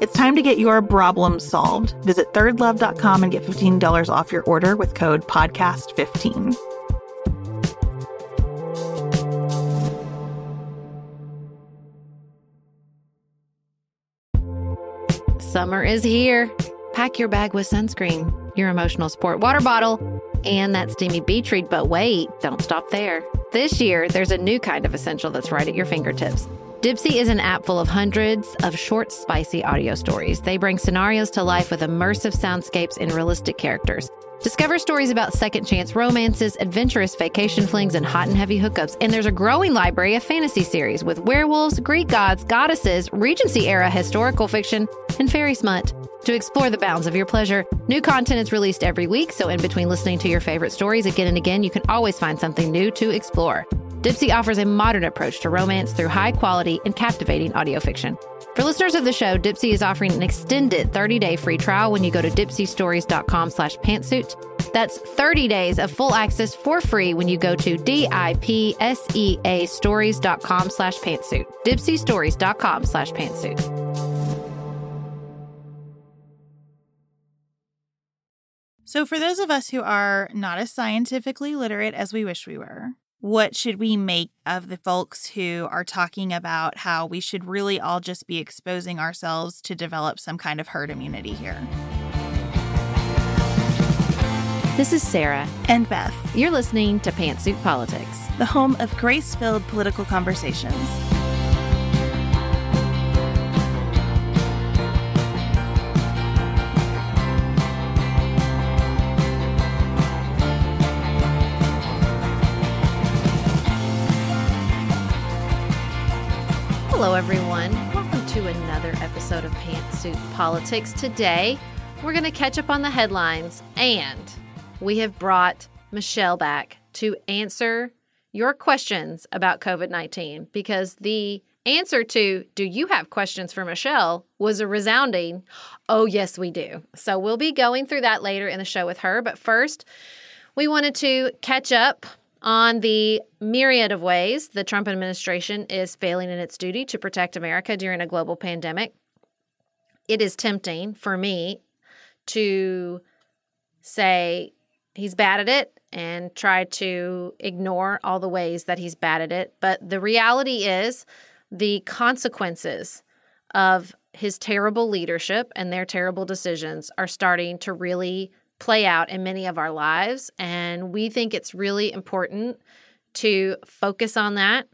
It's time to get your problem solved. Visit thirdlove.com and get $15 off your order with code PODCAST15. Summer is here. Pack your bag with sunscreen, your emotional support water bottle, and that steamy beach read. But wait, don't stop there. This year, there's a new kind of essential that's right at your fingertips. Dipsea is an app full of hundreds of short, spicy audio stories. They bring scenarios to life with immersive soundscapes and realistic characters. Discover stories about second chance romances, adventurous vacation flings, and hot and heavy hookups. And there's a growing library of fantasy series with werewolves, Greek gods, goddesses, Regency era historical fiction, and fairy smut. To explore the bounds of your pleasure, new content is released every week, so in between listening to your favorite stories again and again, you can always find something new to explore. Dipsea offers a modern approach to romance through high quality and captivating audio fiction. For listeners of the show, Dipsea is offering an extended 30-day free trial when you go to dipseastories.com slash pantsuit. That's 30 days of full access for free when you go to D-I-P-S-E-A stories.com slash pantsuit. dipseastories.com slash pantsuit. So, for those of us who are not as scientifically literate as we wish we were, what should we make of the folks who are talking about how we should really all just be exposing ourselves to develop some kind of herd immunity here? This is Sarah. And Beth, You're listening to Pantsuit Politics. the home of grace filled political conversations. Hello, everyone. Welcome to another episode of Pantsuit Politics. Today, we're going to catch up on the headlines, and we have brought Michelle back to answer your questions about COVID 19 because the answer to do you have questions for Michelle was a resounding, oh, yes, we do. So we'll be going through that later in the show with her. But first, we wanted to catch up on the myriad of ways the Trump administration is failing in its duty to protect America during a global pandemic. It is tempting for me to say he's bad at it and try to ignore all the ways that he's bad at it. But the reality is, the consequences of his terrible leadership and their terrible decisions are starting to really play out in many of our lives. And we think it's really important to focus on that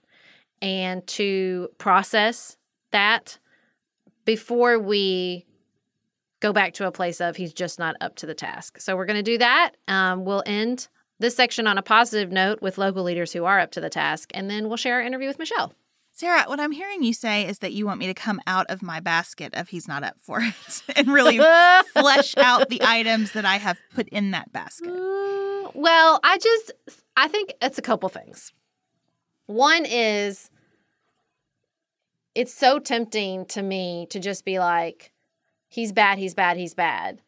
and to process that before we go back to a place of he's just not up to the task. So we're going to do that. Um, we'll end this section on a positive note with local leaders who are up to the task, and then we'll share our interview with Michelle. Sarah, what I'm hearing you say is that you want me to come out of my basket of he's not up for it and really flesh out the items that I have put in that basket. Mm, well, I just I think it's a couple things. One is it's so tempting to me to just be like he's bad, he's bad, he's bad.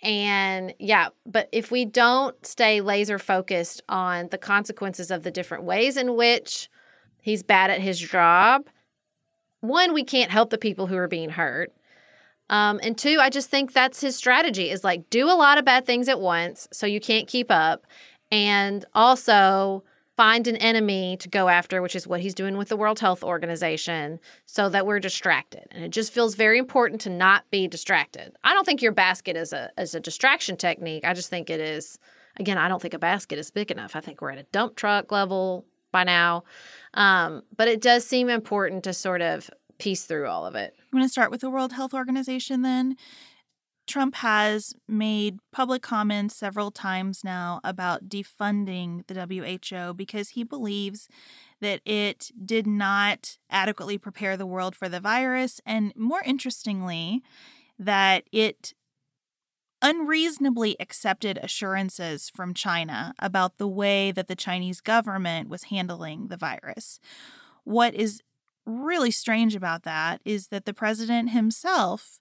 And yeah, but if we don't stay laser focused on the consequences of the different ways in which he's bad at his job, one, we can't help the people who are being hurt. Um, and two, I just think that's his strategy is like do a lot of bad things at once so you can't keep up. And also find an enemy to go after, which is what he's doing with the World Health Organization, so that we're distracted. And it just feels very important to not be distracted. I don't think your basket is a is a distraction technique. I just think it is again, I don't think a basket is big enough. I think we're at a dump truck level by now. Um, but it does seem important to sort of piece through all of it. I'm going to start with the World Health Organization then. Trump has made public comments several times now about defunding the WHO because he believes that it did not adequately prepare the world for the virus. And more interestingly, that it unreasonably accepted assurances from China about the way that the Chinese government was handling the virus. What is really strange about that is that the president himself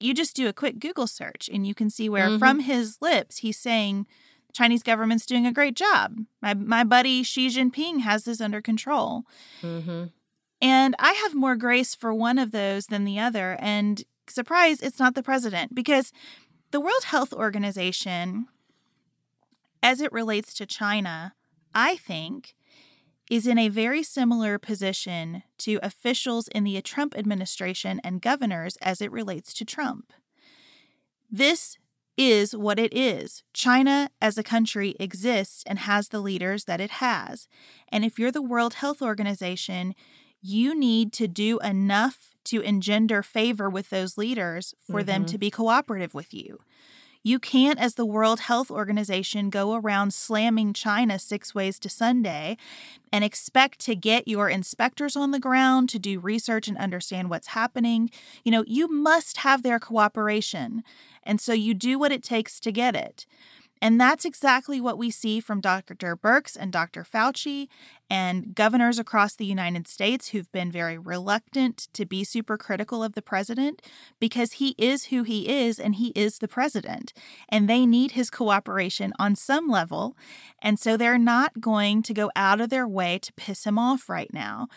you just do a quick Google search and you can see where mm-hmm. from his lips he's saying the Chinese government's doing a great job. My my buddy Xi Jinping has this under control. Mm-hmm. And I have more grace for one of those than the other. And surprise, it's not the president because the World Health Organization, as it relates to China, I think is in a very similar position to officials in the Trump administration and governors as it relates to Trump. This is what it is. China as a country exists and has the leaders that it has. And if you're the World Health Organization, you need to do enough to engender favor with those leaders for mm-hmm. them to be cooperative with you. You can't, as the World Health Organization, go around slamming China six ways to Sunday and expect to get your inspectors on the ground to do research and understand what's happening. You know, you must have their cooperation. And so you do what it takes to get it. And that's exactly what we see from Dr. Birx and Dr. Fauci and governors across the United States who've been very reluctant to be super critical of the president because he is who he is and he is the president. And they need his cooperation on some level. And so they're not going to go out of their way to piss him off right now.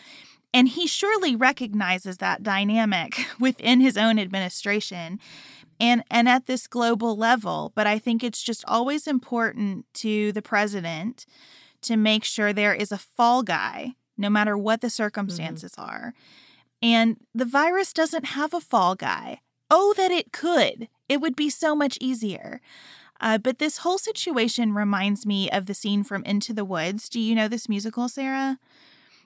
And he surely recognizes that dynamic within his own administration and and at this global level but i think it's just always important to the president to make sure there is a fall guy no matter what the mm-hmm. circumstances mm-hmm. are. And the virus doesn't have a fall guy. Oh that it could. It would be so much easier. Uh, but this whole situation reminds me of the scene from into the woods. Do you know this musical sarah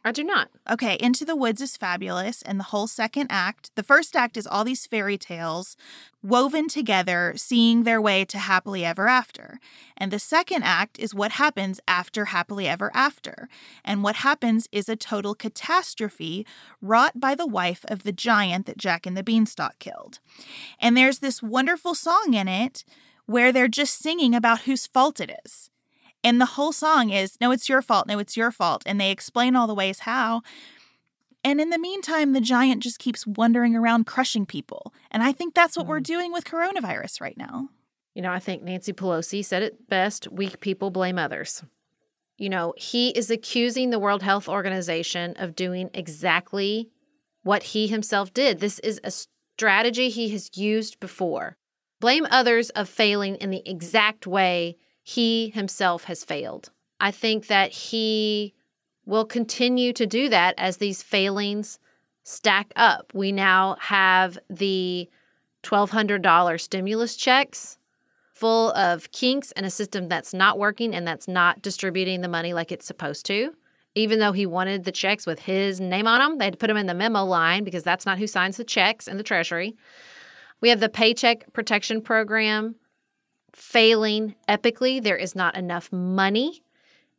I do not. Okay, Into the Woods is fabulous. And the whole second act, the first act is all these fairy tales woven together, seeing their way to happily ever after. And the second act is what happens after happily ever after. And what happens is a total catastrophe wrought by the wife of the giant that Jack and the Beanstalk killed. And there's this wonderful song in it where they're just singing about whose fault it is. And the whole song is, no, it's your fault. No, it's your fault. And they explain all the ways how. And in the meantime, the giant just keeps wandering around crushing people. And I think that's what mm. we're doing with coronavirus right now. You know, I think Nancy Pelosi said it best weak people blame others. You know, he is accusing the World Health Organization of doing exactly what he himself did. This is a strategy he has used before. Blame others of failing in the exact way he himself has failed. I think that he will continue to do that as these failings stack up. We now have the $1,200 stimulus checks full of kinks and a system that's not working and that's not distributing the money like it's supposed to. Even though he wanted the checks with his name on them, they had to put them in the memo line because that's not who signs the checks in the Treasury. We have the Paycheck Protection Program failing epically. There is not enough money.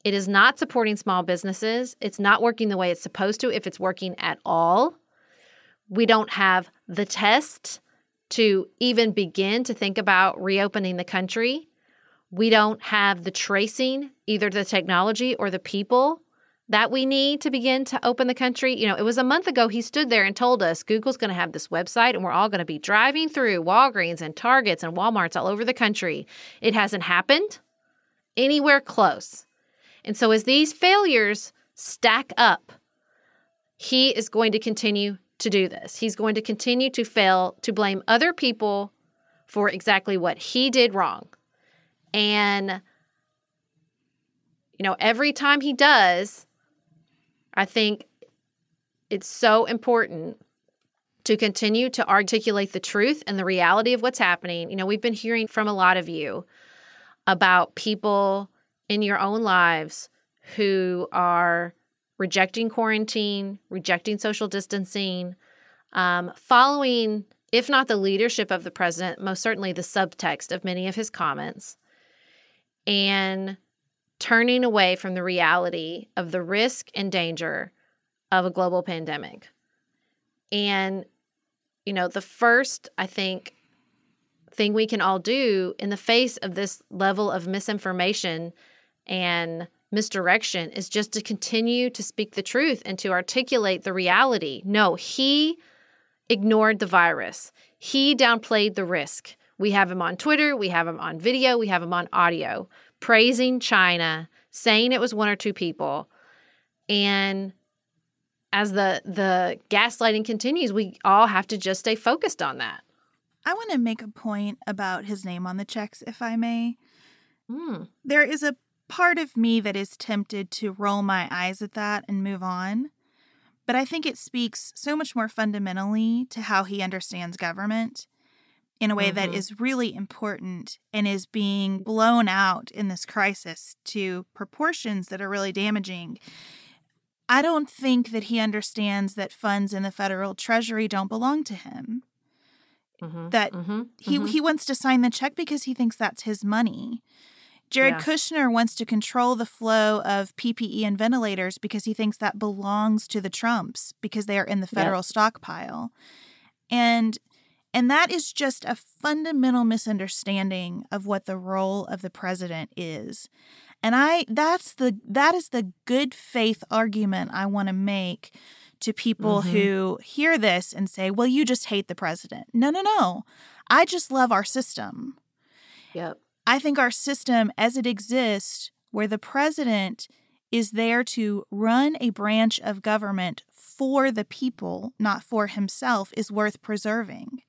It is not supporting small businesses. It's not working the way it's supposed to, if it's working at all. We don't have the test to even begin to think about reopening the country. We don't have the tracing, either the technology or the people that we need to begin to open the country. You know, it was a month ago he stood there and told us Google's going to have this website and we're all going to be driving through Walgreens and Targets and Walmarts all over the country. It hasn't happened anywhere close. And so as these failures stack up, he is going to continue to do this. He's going to continue to fail to blame other people for exactly what he did wrong. And you know, every time he does, I think it's so important to continue to articulate the truth and the reality of what's happening. You know, we've been hearing from a lot of you about people in your own lives who are rejecting quarantine, rejecting social distancing, um, following, if not the leadership of the president, most certainly the subtext of many of his comments, and turning away from the reality of the risk and danger of a global pandemic. And, you know, the first, I think, thing we can all do in the face of this level of misinformation and misdirection is just to continue to speak the truth and to articulate the reality. No, he ignored the virus, he downplayed the risk. We have him on Twitter, we have him on video, we have him on audio, praising China, saying it was one or two people. And as the the gaslighting continues, we all have to just stay focused on that. I want to make a point about his name on the checks, if I may. Mm. There is a part of me that is tempted to roll my eyes at that and move on. But I think it speaks so much more fundamentally to how he understands government in a way mm-hmm. that is really important and is being blown out in this crisis to proportions that are really damaging. I don't think that he understands that funds in the federal treasury don't belong to him. Mm-hmm, that mm-hmm, he mm-hmm. he wants to sign the check because he thinks that's his money. Jared yeah. Kushner wants to control the flow of PPE and ventilators because he thinks that belongs to the Trumps because they are in the federal yep. stockpile. And and that is just a fundamental misunderstanding of what the role of the president is. And I that's the that is the good faith argument I want to make to people mm-hmm. who hear this and say, well, you just hate the president. No, no, no. I just love our system. Yep. I think our system as it exists, where the president is there to run a branch of government for the people, not for himself, is worth preserving.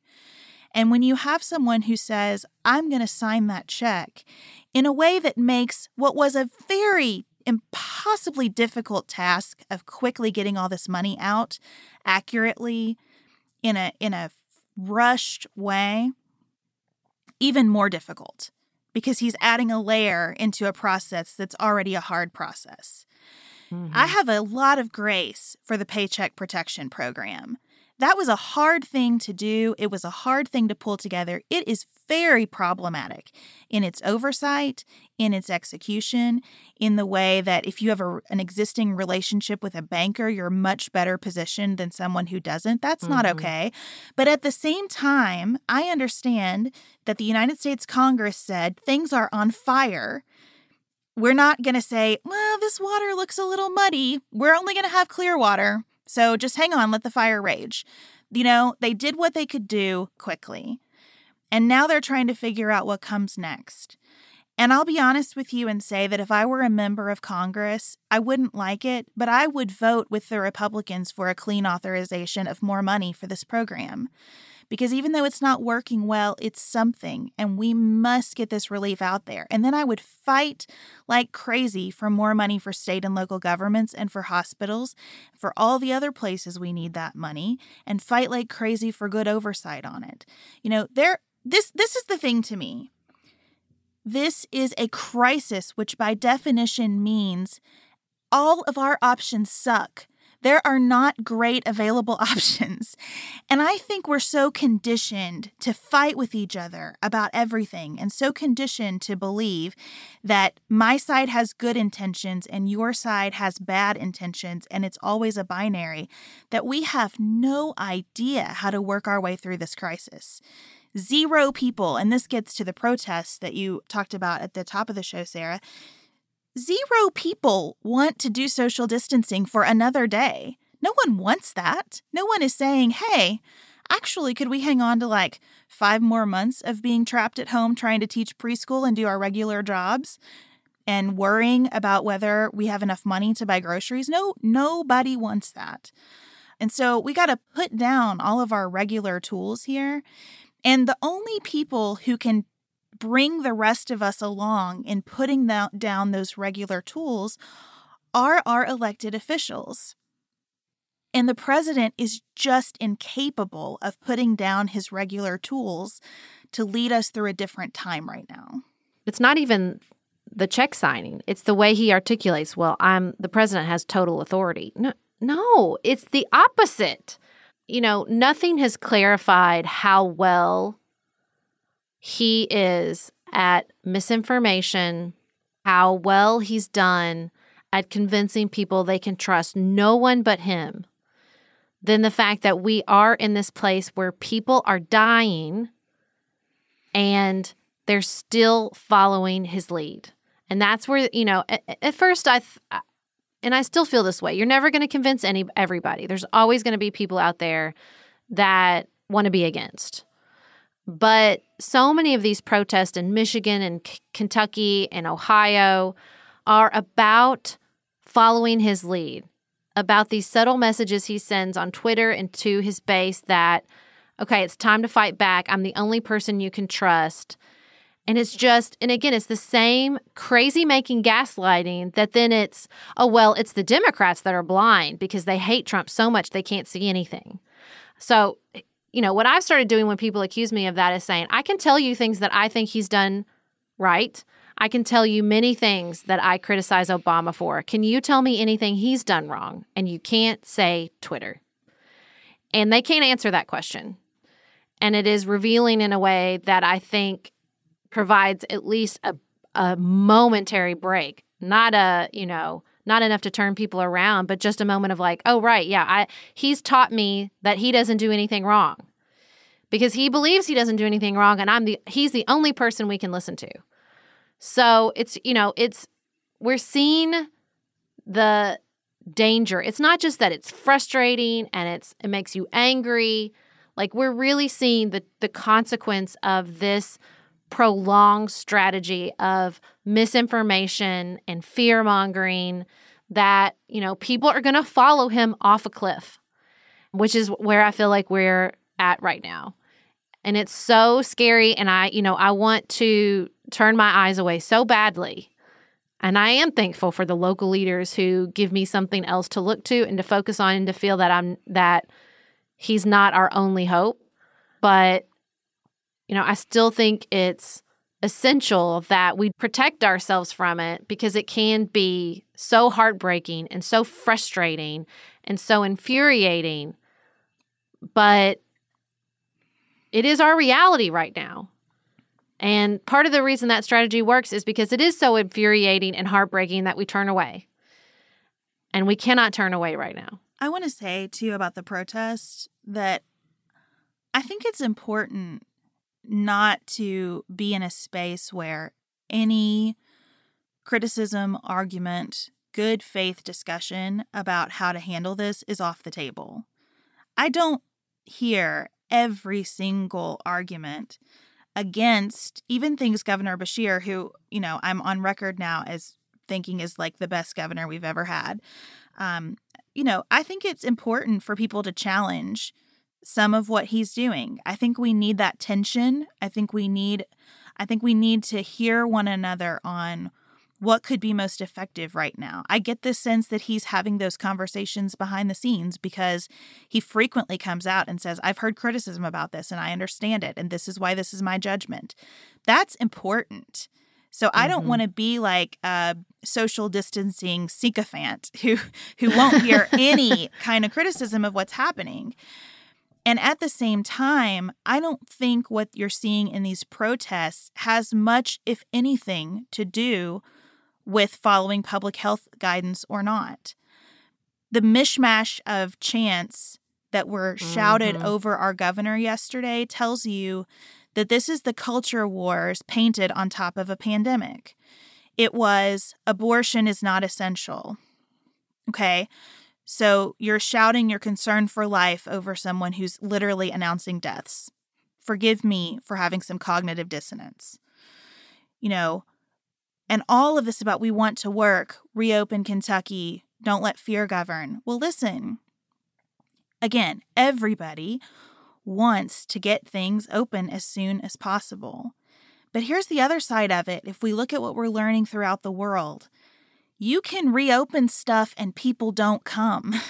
And when you have someone who says, I'm going to sign that check in a way that makes what was a very impossibly difficult task of quickly getting all this money out accurately in a in a rushed way even more difficult because he's adding a layer into a process that's already a hard process. Mm-hmm. I have a lot of grace for the Paycheck Protection Program. That was a hard thing to do. It was a hard thing to pull together. It is very problematic in its oversight, in its execution, in the way that if you have a, an existing relationship with a banker, you're much better positioned than someone who doesn't. That's mm-hmm. not okay. But at the same time, I understand that the United States Congress said things are on fire we're not going to say, well, this water looks a little muddy. We're only going to have clear water. So just hang on, let the fire rage. You know, they did what they could do quickly. And now they're trying to figure out what comes next. And I'll be honest with you and say that if I were a member of Congress, I wouldn't like it, but I would vote with the Republicans for a clean authorization of more money for this program because even though it's not working well, it's something, and we must get this relief out there. And then I would fight like crazy for more money for state and local governments and for hospitals, for all the other places we need that money, and fight like crazy for good oversight on it. You know, there this this is the thing to me. This is a crisis, which by definition means all of our options suck. There are not great available options. And I think we're so conditioned to fight with each other about everything and so conditioned to believe that my side has good intentions and your side has bad intentions and it's always a binary that we have no idea how to work our way through this crisis. Zero people, and this gets to the protests that you talked about at the top of the show, Sarah zero people want to do social distancing for another day. No one wants that. No one is saying, hey, actually, could we hang on to like five more months of being trapped at home trying to teach preschool and do our regular jobs and worrying about whether we have enough money to buy groceries? No, nobody wants that. And so we got to put down all of our regular tools here. And the only people who can bring the rest of us along in putting down those regular tools are our elected officials. And the president is just incapable of putting down his regular tools to lead us through a different time right now. It's not even the check signing. It's the way he articulates, well, I'm the president has total authority. No, no, it's the opposite. You know, nothing has clarified how well he is at misinformation, how well he's done at convincing people they can trust no one but him then the fact that we are in this place where people are dying and they're still following his lead. And that's where, you know, at, at first I, th- and I still feel this way. You're never going to convince any everybody. There's always going to be people out there that want to be against. But so many of these protests in Michigan and K- Kentucky and Ohio are about following his lead about these subtle messages he sends on Twitter and to his base that, okay, it's time to fight back. I'm the only person you can trust. And it's just, and again, it's the same crazy making gaslighting that then it's, oh, well, it's the Democrats that are blind because they hate Trump so much they can't see anything. So, you know, what I've started doing when people accuse me of that is saying, I can tell you things that I think he's done right. I can tell you many things that I criticize Obama for. Can you tell me anything he's done wrong? And you can't say Twitter. And they can't answer that question. And it is revealing in a way that I think provides at least a, a momentary break, not a, you know, not enough to turn people around, but just a moment of like, oh right, yeah, I he's taught me that he doesn't do anything wrong. Because he believes he doesn't do anything wrong and I'm the he's the only person we can listen to. So it's, you know, it's, we're seeing the danger. It's not just that it's frustrating and it's, it makes you angry. Like we're really seeing the, the consequence of this prolonged strategy of misinformation and fear mongering that, you know, people are going to follow him off a cliff, which is where I feel like we're at right now. And it's so scary and i you know i want to turn my eyes away so badly. And i am thankful for the local leaders who give me something else to look to and to focus on and to feel that i'm that he's not our only hope. But you know i still think it's essential that we protect ourselves from it because it can be so heartbreaking and so frustrating and so infuriating but it is our reality right now. And part of the reason that strategy works is because it is so infuriating and heartbreaking that we turn away. And we cannot turn away right now. I want to say, too, about the protest that I think it's important not to be in a space where any criticism, argument, good faith discussion about how to handle this is off the table. I don't hear every single argument against even things Governor Beshear, who, you know, I'm on record now as thinking is like the best governor we've ever had. Um, you know, I think it's important for people to challenge some of what he's doing. I think we need that tension. I think we need I think we need to hear one another on what could be most effective right now. I get this sense that he's having those conversations behind the scenes because he frequently comes out and says, I've heard criticism about this and I understand it, and this is why this is my judgment. That's important. So I don't mm-hmm. want to be like a social distancing sycophant who who won't hear any kind of criticism of what's happening. And at the same time, I don't think what you're seeing in these protests has much, if anything, to do with following public health guidance or not. The mishmash of chants that were shouted mm-hmm. over our governor yesterday tells you that this is the culture wars painted on top of a pandemic. it was abortion is not essential. Okay. So you're shouting your concern for life over someone who's literally announcing deaths. Forgive me for having some cognitive dissonance. You know, and all of this about we want to work, reopen Kentucky, don't let fear govern. Well, listen. Again, everybody wants to get things open as soon as possible. But here's the other side of it. If we look at what we're learning throughout the world, you can reopen stuff and people don't come.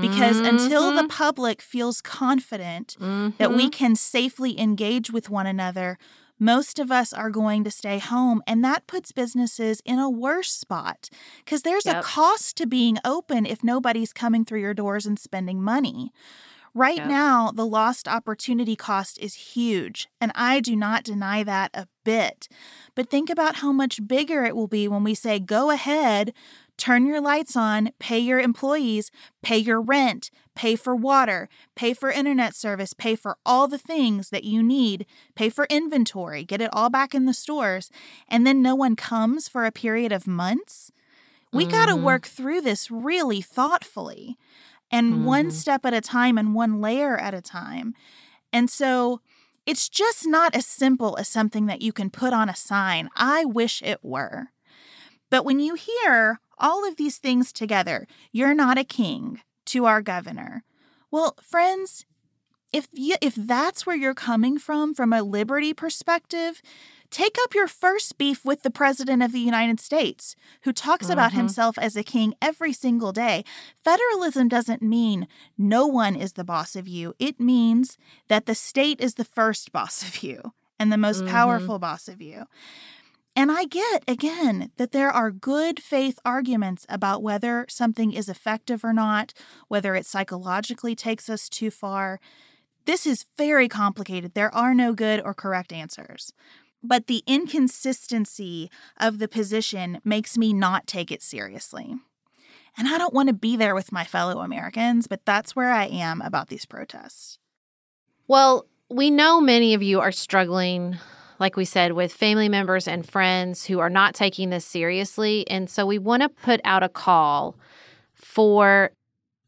because mm-hmm. until the mm-hmm. public feels confident mm-hmm. that we mm-hmm. can safely engage with one another, most of us are going to stay home. And that puts businesses in a worse spot because there's yep. a cost to being open if nobody's coming through your doors and spending money. Right yep. now, the lost opportunity cost is huge, and I do not deny that a bit. But think about how much bigger it will be when we say, go ahead, turn your lights on, pay your employees, pay your rent, pay for water, pay for internet service, pay for all the things that you need, pay for inventory, get it all back in the stores, and then no one comes for a period of months. We mm-hmm. got to work through this really thoughtfully and mm-hmm. one step at a time and one layer at a time. And so it's just not as simple as something that you can put on a sign. I wish it were. But when you hear all of these things together, you're not a king to our governor. Well, friends, if you, if that's where you're coming from from a liberty perspective, Take up your first beef with the President of the United States, who talks mm-hmm. about himself as a king every single day. Federalism doesn't mean no one is the boss of you, it means that the state is the first boss of you and the most mm-hmm. powerful boss of you. And I get, again, that there are good faith arguments about whether something is effective or not, whether it psychologically takes us too far. This is very complicated. There are no good or correct answers but the inconsistency of the position makes me not take it seriously. And I don't want to be there with my fellow Americans, but that's where I am about these protests. Well, we know many of you are struggling, like we said, with family members and friends who are not taking this seriously. And so we want to put out a call for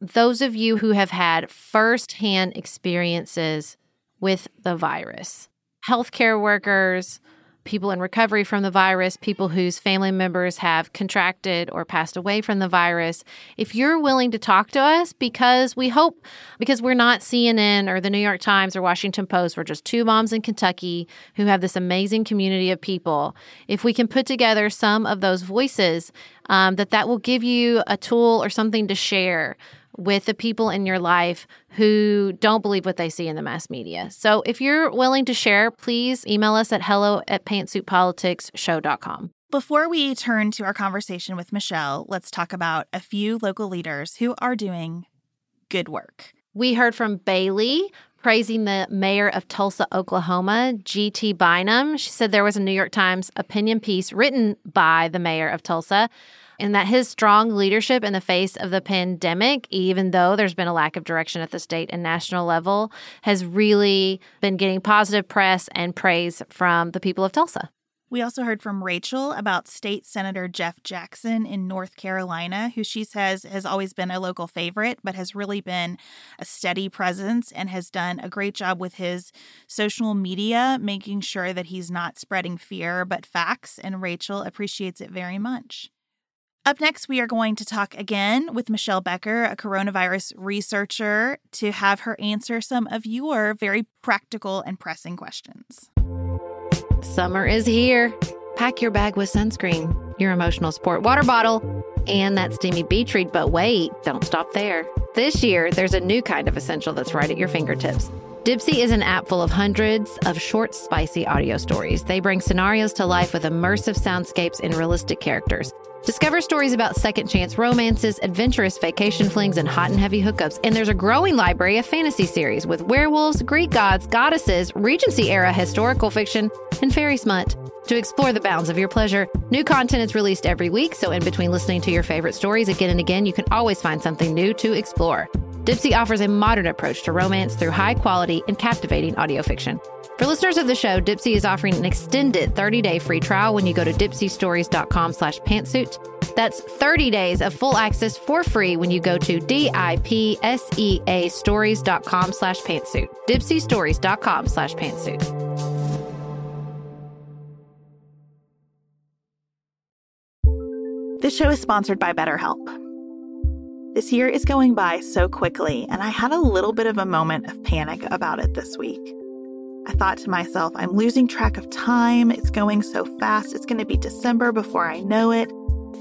those of you who have had firsthand experiences with the virus healthcare workers, people in recovery from the virus, people whose family members have contracted or passed away from the virus. If you're willing to talk to us, because we hope, because we're not CNN or the New York Times or Washington Post, we're just two moms in Kentucky who have this amazing community of people. If we can put together some of those voices, um, that that will give you a tool or something to share with the people in your life who don't believe what they see in the mass media. So if you're willing to share, please email us at hello at pantsuitpoliticsshow.com. Before we turn to our conversation with Michelle, let's talk about a few local leaders who are doing good work. We heard from Bailey praising the mayor of Tulsa, Oklahoma, G.T. Bynum. She said there was a New York Times opinion piece written by the mayor of Tulsa and that his strong leadership in the face of the pandemic, even though there's been a lack of direction at the state and national level, has really been getting positive press and praise from the people of Tulsa. We also heard from Rachel about State Senator Jeff Jackson in North Carolina, who she says has always been a local favorite, but has really been a steady presence and has done a great job with his social media, making sure that he's not spreading fear but facts. And Rachel appreciates it very much. Up next, we are going to talk again with Michelle Becker, a coronavirus researcher, to have her answer some of your very practical and pressing questions. Summer is here. Pack your bag with sunscreen, your emotional support water bottle, and that steamy beach read. But wait, don't stop there. This year, there's a new kind of essential that's right at your fingertips. Dipsea is an app full of hundreds of short, spicy audio stories. They bring scenarios to life with immersive soundscapes and realistic characters. Discover stories about second chance romances, adventurous vacation flings, and hot and heavy hookups. And there's a growing library of fantasy series with werewolves, Greek gods, goddesses, Regency era historical fiction, and fairy smut. To explore the bounds of your pleasure, new content is released every week, so in between listening to your favorite stories again and again, you can always find something new to explore. Dipsea offers a modern approach to romance through high quality and captivating audio fiction. For listeners of the show, Dipsea is offering an extended 30-day free trial when you go to dipseastories.com slash pantsuit. That's 30 days of full access for free when you go to D-I-P-S-E-A stories.com slash pantsuit. dipseastories.com slash pantsuit. This show is sponsored by BetterHelp. This year is going by so quickly, and I had a little bit of a moment of panic about it this week. I thought to myself, I'm losing track of time. It's going so fast. It's going to be December before I know it.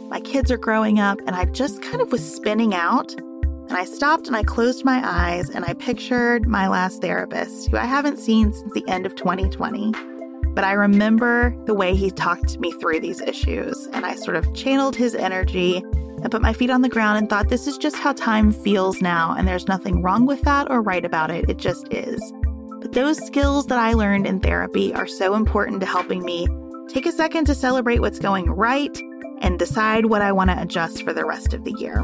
My kids are growing up, and I just kind of was spinning out. And I stopped and I closed my eyes and I pictured my last therapist, who I haven't seen since the end of 2020. But I remember the way he talked me through these issues, and I sort of channeled his energy and put my feet on the ground and thought, this is just how time feels now, and there's nothing wrong with that or right about it. It just is. But those skills that I learned in therapy are so important to helping me take a second to celebrate what's going right and decide what I want to adjust for the rest of the year.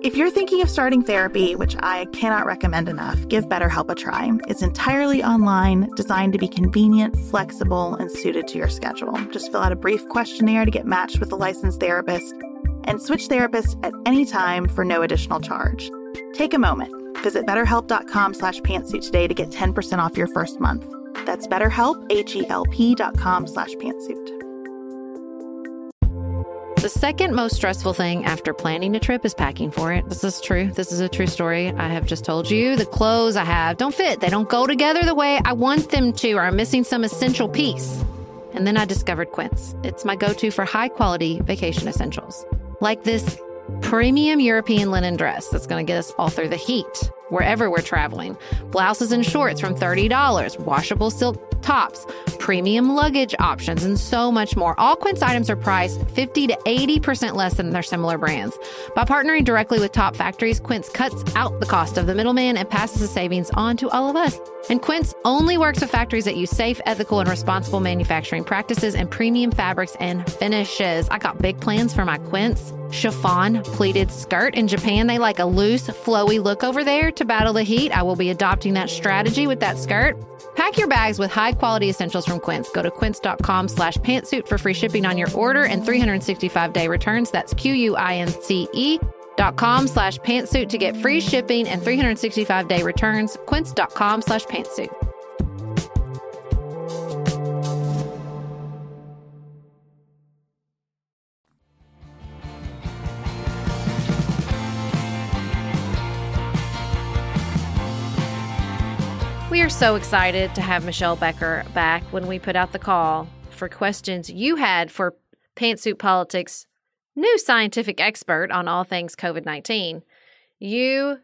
If you're thinking of starting therapy, which I cannot recommend enough, give BetterHelp a try. It's entirely online, designed to be convenient, flexible, and suited to your schedule. Just fill out a brief questionnaire to get matched with a licensed therapist and switch therapists at any time for no additional charge. Take a moment. Visit betterhelp.com slash pantsuit today to get 10% off your first month. That's betterhelp, H-E-L-P dot com slash pantsuit. The second most stressful thing after planning a trip is packing for it. This is true. This is a true story. I have just told you the clothes I have don't fit. They don't go together the way I want them to, or I'm missing some essential piece. And then I discovered Quince. It's my go to for high quality vacation essentials, like this premium European linen dress that's going to get us all through the heat wherever we're traveling. Blouses and shorts from $30, washable silk tops, premium luggage options, and so much more. All Quince items are priced 50 to 80% less than their similar brands. By partnering directly with top factories, Quince cuts out the cost of the middleman and passes the savings on to all of us. And Quince only works with factories that use safe, ethical, and responsible manufacturing practices and premium fabrics and finishes. I got big plans for my Quince chiffon pleated skirt. In Japan, they like a loose, flowy look over there to battle the heat. I will be adopting that strategy with that skirt. Pack your bags with high quality essentials from Quince. Go to quince.com slash pantsuit for free shipping on your order and 365 day returns. That's Q U I N C E dot com slash pantsuit to get free shipping and 365 day returns. Quince.com slash pantsuit. Are so excited to have Michelle Becker back when we put out the call for questions you had for Pantsuit Politics' new scientific expert on all things COVID 19. You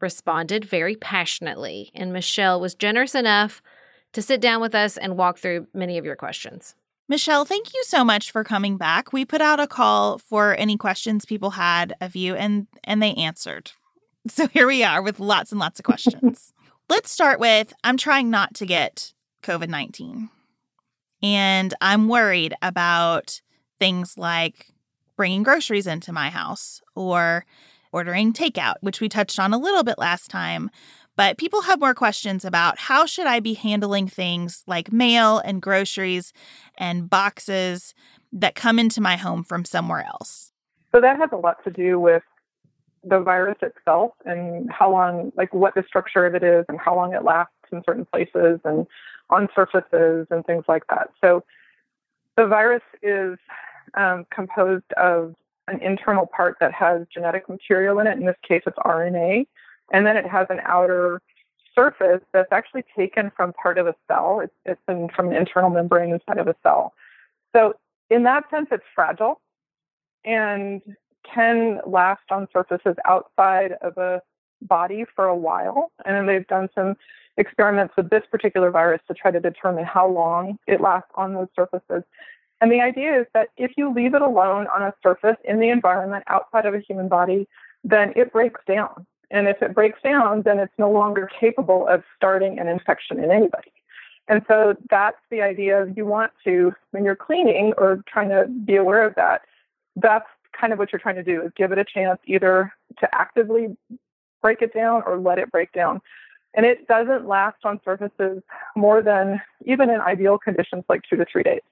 responded very passionately, and Michelle was generous enough to sit down with us and walk through many of your questions. Michelle, thank you so much for coming back. We put out a call for any questions people had of you and and they answered. So here we are with lots and lots of questions. Let's start with I'm trying not to get COVID 19. And I'm worried about things like bringing groceries into my house or ordering takeout, which we touched on a little bit last time. But people have more questions about how should I be handling things like mail and groceries and boxes that come into my home from somewhere else. So that has a lot to do with the virus itself and how long, like what the structure of it is and how long it lasts in certain places and on surfaces and things like that. So the virus is um, composed of an internal part that has genetic material in it. In this case, it's RNA. And then it has an outer surface that's actually taken from part of a cell. It's, it's in, from an internal membrane inside of a cell. So, in that sense, it's fragile. And can last on surfaces outside of a body for a while. And they've done some experiments with this particular virus to try to determine how long it lasts on those surfaces. And the idea is that if you leave it alone on a surface in the environment outside of a human body, then it breaks down. And if it breaks down, then it's no longer capable of starting an infection in anybody. And so that's the idea you want to, when you're cleaning or trying to be aware of that, that's kind of what you're trying to do is give it a chance either to actively break it down or let it break down. And it doesn't last on surfaces more than, even in ideal conditions, like two to three days.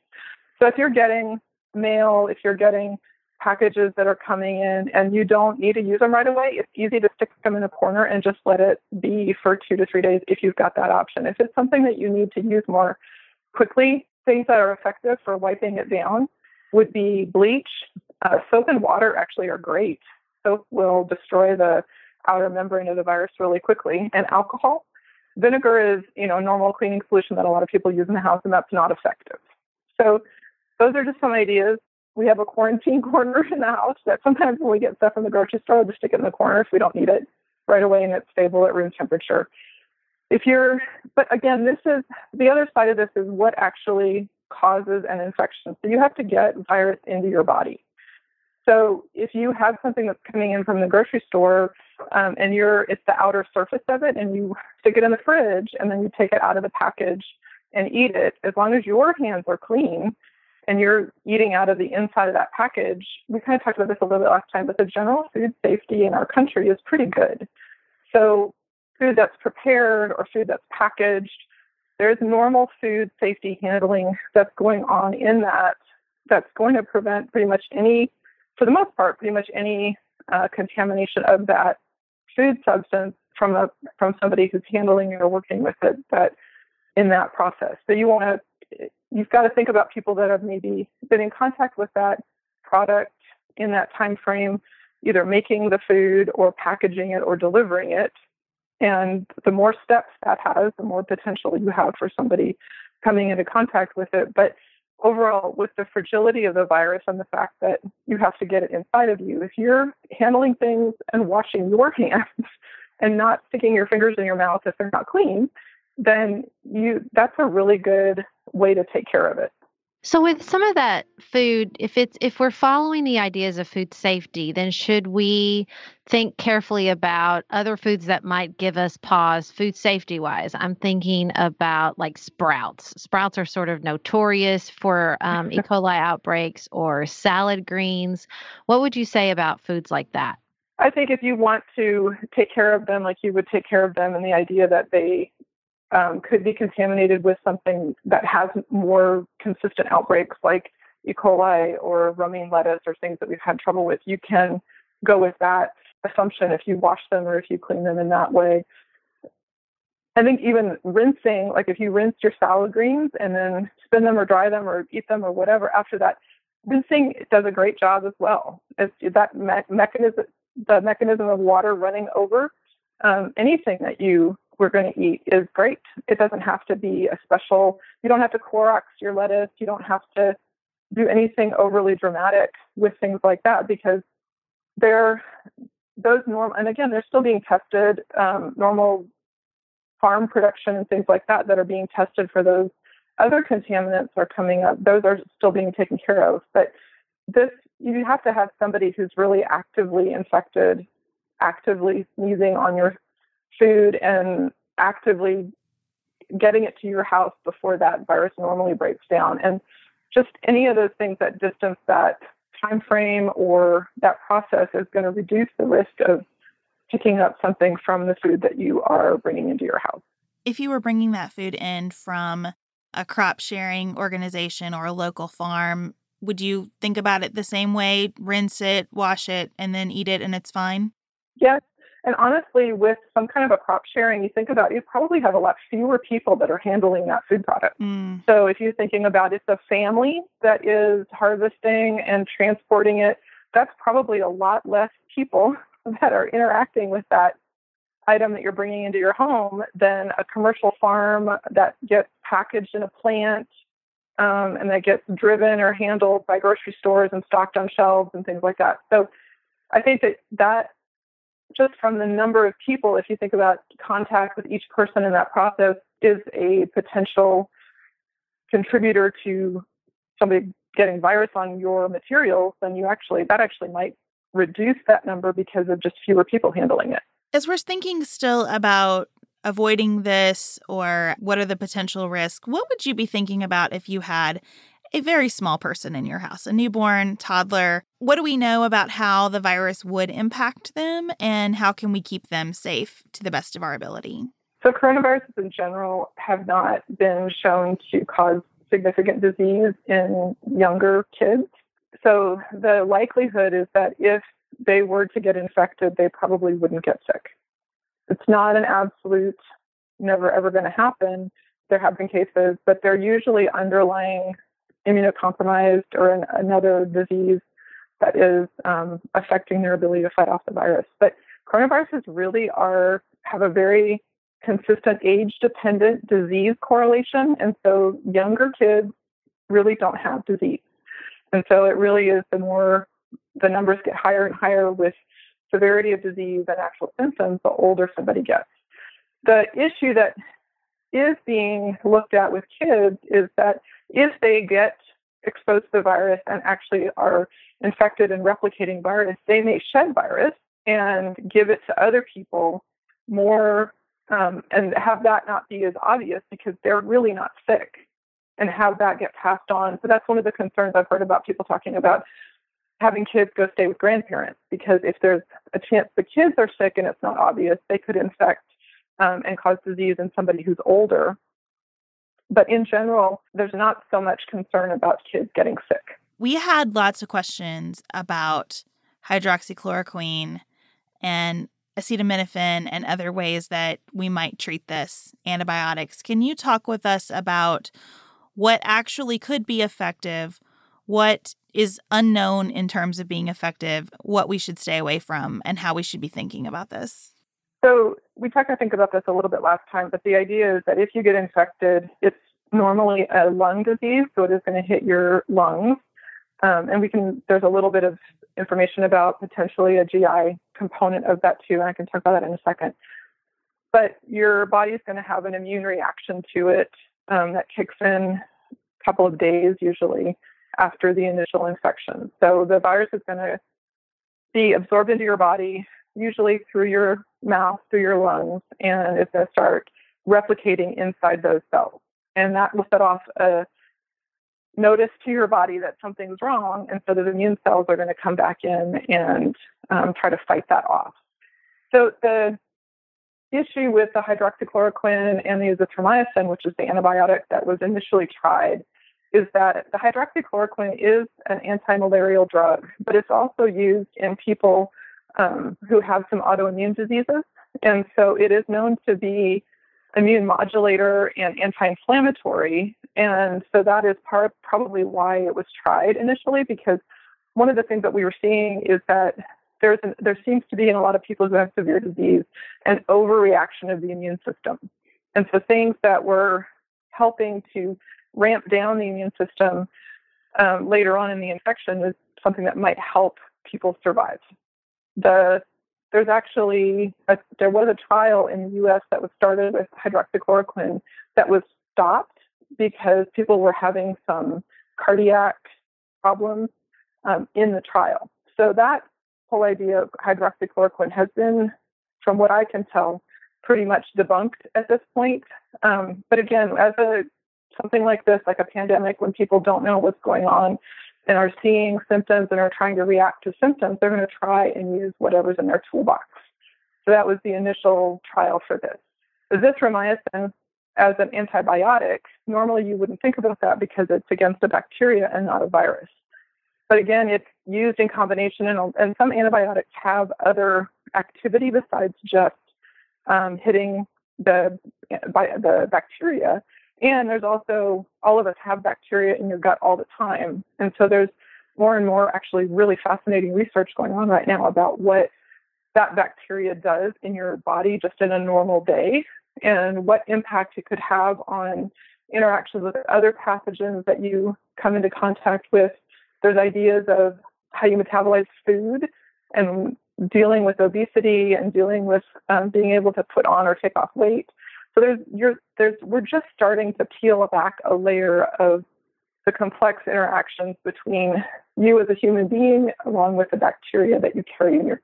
So if you're getting mail, if you're getting packages that are coming in and you don't need to use them right away, it's easy to stick them in a corner and just let it be for two to three days if you've got that option. If it's something that you need to use more quickly, things that are effective for wiping it down would be bleach. Uh, soap and water actually are great. Soap will destroy the outer membrane of the virus really quickly, and alcohol. Vinegar is, you know, a normal cleaning solution that a lot of people use in the house, and that's not effective. So those are just some ideas. We have a quarantine corner in the house that sometimes when we get stuff from the grocery store, we'll just stick it in the corner if we don't need it right away and it's stable at room temperature. If you're, but again, this is the other side of this is what actually causes an infection. So you have to get virus into your body. So if you have something that's coming in from the grocery store um, and you're it's the outer surface of it and you stick it in the fridge and then you take it out of the package and eat it, as long as your hands are clean and you're eating out of the inside of that package, we kind of talked about this a little bit last time, but the general food safety in our country is pretty good. So food that's prepared or food that's packaged, there's normal food safety handling that's going on in that that's going to prevent pretty much any, for the most part, pretty much any uh, contamination of that food substance from a from somebody who's handling or working with it that in that process. So you want to you've got to think about people that have maybe been in contact with that product in that time frame, either making the food or packaging it or delivering it. And the more steps that has, the more potential you have for somebody coming into contact with it. But overall, with the fragility of the virus and the fact that you have to get it inside of you, if you're handling things and washing your hands and not sticking your fingers in your mouth if they're not clean, then you that's a really good way to take care of it. So with some of that food, if it's if we're following the ideas of food safety, then should we think carefully about other foods that might give us pause food safety wise? I'm thinking about like sprouts. Sprouts are sort of notorious for um, E. coli outbreaks or salad greens. What would you say about foods like that? I think if you want to take care of them like you would take care of them, and the idea that they um, could be contaminated with something that has more consistent outbreaks like E. coli or romaine lettuce or things that we've had trouble with, you can go with that assumption if you wash them or if you clean them in that way. I think even rinsing, like if you rinse your salad greens and then spin them or dry them or eat them or whatever after that, rinsing does a great job as well. It's that me- mechanism, the mechanism of water running over um, anything that you we're going to eat is great. It doesn't have to be a special, you don't have to Clorox your lettuce. You don't have to do anything overly dramatic with things like that because they're those normal, and again, they're still being tested, um, normal farm production and things like that that are being tested for those other contaminants are coming up. Those are still being taken care of. But this, you have to have somebody who's really actively infected, actively sneezing on your food and actively getting it to your house before that virus normally breaks down. And just any of those things that distance that time frame or that process is going to reduce the risk of picking up something from the food that you are bringing into your house. If you were bringing that food in from a crop sharing organization or a local farm, would you think about it the same way? Rinse it, wash it, and then eat it, and it's fine? Yes, and honestly, with some kind of a crop sharing, you think about you probably have a lot fewer people that are handling that food product. Mm. So if you're thinking about it's a family that is harvesting and transporting it, that's probably a lot less people that are interacting with that item that you're bringing into your home than a commercial farm that gets packaged in a plant um, and that gets driven or handled by grocery stores and stocked on shelves and things like that. So I think that that just from the number of people, if you think about contact with each person in that process, is a potential contributor to somebody getting virus on your materials, then you actually that actually might reduce that number because of just fewer people handling it. As we're thinking still about avoiding this or what are the potential risks, what would you be thinking about if you had a very small person in your house, a newborn, toddler. What do we know about how the virus would impact them and how can we keep them safe to the best of our ability? So, coronaviruses in general have not been shown to cause significant disease in younger kids. So, the likelihood is that if they were to get infected, they probably wouldn't get sick. It's not an absolute, never ever going to happen. There have been cases, but they're usually underlying immunocompromised or an, another disease that is um, affecting their ability to fight off the virus. But coronaviruses really are have a very consistent age dependent disease correlation. And so younger kids really don't have disease. And so it really is the more the numbers get higher and higher with severity of disease and actual symptoms, the older somebody gets. The issue that is being looked at with kids is that if they get exposed to the virus and actually are infected and replicating virus, they may shed virus and give it to other people more um, and have that not be as obvious because they're really not sick and have that get passed on. So that's one of the concerns I've heard about people talking about having kids go stay with grandparents because if there's a chance the kids are sick and it's not obvious, they could infect um, and cause disease in somebody who's older. But in general, there's not so much concern about kids getting sick. We had lots of questions about hydroxychloroquine and acetaminophen and other ways that we might treat this antibiotics. Can you talk with us about what actually could be effective, what is unknown in terms of being effective, what we should stay away from, and how we should be thinking about this? So, we talked, I think, about this a little bit last time, but the idea is that if you get infected, it's normally a lung disease, so it is going to hit your lungs. Um, and we can, there's a little bit of information about potentially a GI component of that too, and I can talk about that in a second. But your body is going to have an immune reaction to it um, that kicks in a couple of days usually after the initial infection. So the virus is going to be absorbed into your body, usually through your mouth, through your lungs, and it's going to start replicating inside those cells. And that will set off a notice to your body that something's wrong, and so the immune cells are going to come back in and um, try to fight that off. So the issue with the hydroxychloroquine and the azithromycin, which is the antibiotic that was initially tried, is that the hydroxychloroquine is an anti-malarial drug, but it's also used in people um, who have some autoimmune diseases, and so it is known to be immune modulator and anti-inflammatory. And so that is part probably why it was tried initially, because one of the things that we were seeing is that there's an, there seems to be in a lot of people who have severe disease an overreaction of the immune system. And so things that were helping to ramp down the immune system um, later on in the infection is something that might help people survive. The there's actually a, there was a trial in the U.S. that was started with hydroxychloroquine that was stopped because people were having some cardiac problems um, in the trial. So that whole idea of hydroxychloroquine has been, from what I can tell, pretty much debunked at this point. Um, but again, as a something like this, like a pandemic, when people don't know what's going on, and are seeing symptoms and are trying to react to symptoms, they're going to try and use whatever's in their toolbox. So that was the initial trial for this. Azithromycin as an antibiotic, normally you wouldn't think about that because it's against a bacteria and not a virus. But again, it's used in combination, and, and some antibiotics have other activity besides just um, hitting the, the bacteria. And there's also, all of us have bacteria in your gut all the time. And so there's more and more actually really fascinating research going on right now about what that bacteria does in your body just in a normal day and what impact it could have on interactions with other pathogens that you come into contact with. There's ideas of how you metabolize food and dealing with obesity and dealing with um, being able to put on or take off weight. So there's you're there's we're just starting to peel back a layer of the complex interactions between you as a human being along with the bacteria that you carry in your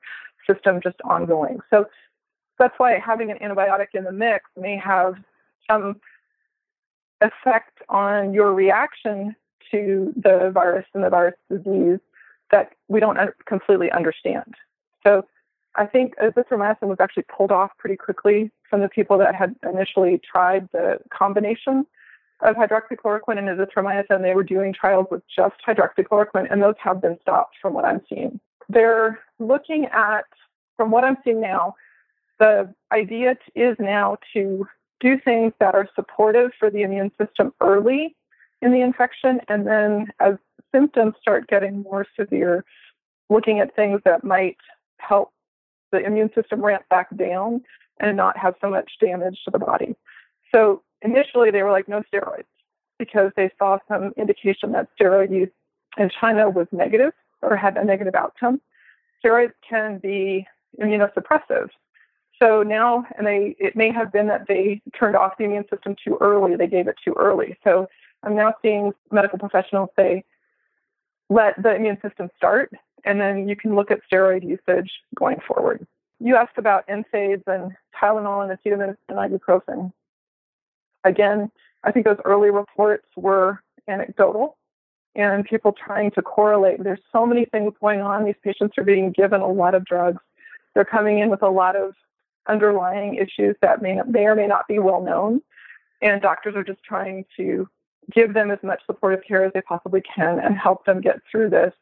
system just ongoing. So that's why having an antibiotic in the mix may have some effect on your reaction to the virus and the virus disease that we don't completely understand. So I think uh, azithromycin was actually pulled off pretty quickly from the people that had initially tried the combination of hydroxychloroquine and azithromycin. They were doing trials with just hydroxychloroquine, and those have been stopped from what I'm seeing. They're looking at, from what I'm seeing now, the idea is now to do things that are supportive for the immune system early in the infection, and then as symptoms start getting more severe, looking at things that might help the immune system ramp back down and not have so much damage to the body. So initially they were like, no steroids, because they saw some indication that steroid use in China was negative or had a negative outcome. Steroids can be immunosuppressive. So now, and they, it may have been that they turned off the immune system too early. They gave it too early. So I'm now seeing medical professionals say, let the immune system start, and then you can look at steroid usage going forward. You asked about NSAIDs and Tylenol and acetaminophen and ibuprofen. Again, I think those early reports were anecdotal and people trying to correlate. There's so many things going on. These patients are being given a lot of drugs. They're coming in with a lot of underlying issues that may, may or may not be well known. And doctors are just trying to give them as much supportive care as they possibly can and help them get through this.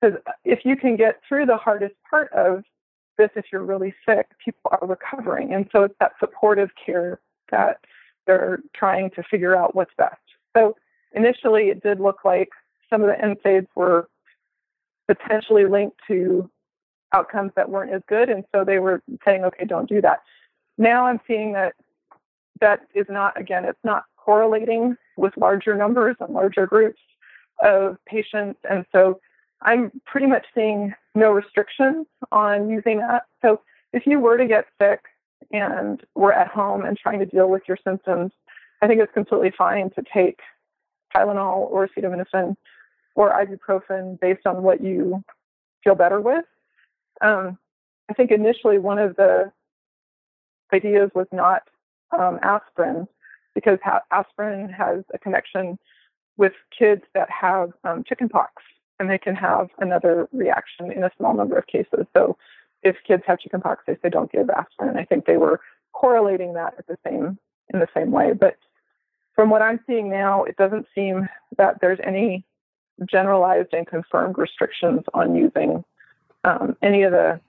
Because uh, if you can get through the hardest part of this, if you're really sick, people are recovering. And so it's that supportive care that they're trying to figure out what's best. So initially, it did look like some of the NSAIDs were potentially linked to outcomes that weren't as good. And so they were saying, okay, don't do that. Now I'm seeing that that is not, again, it's not correlating with larger numbers and larger groups of patients. And so I'm pretty much seeing no restrictions on using that. So if you were to get sick and were at home and trying to deal with your symptoms, I think it's completely fine to take Tylenol or acetaminophen or ibuprofen based on what you feel better with. Um, I think initially one of the ideas was not um, aspirin because ha- aspirin has a connection with kids that have um, chickenpox, and they can have another reaction in a small number of cases. So, if kids have chickenpox, they say don't give aspirin. I think they were correlating that at the same in the same way. But from what I'm seeing now, it doesn't seem that there's any generalized and confirmed restrictions on using um, any of the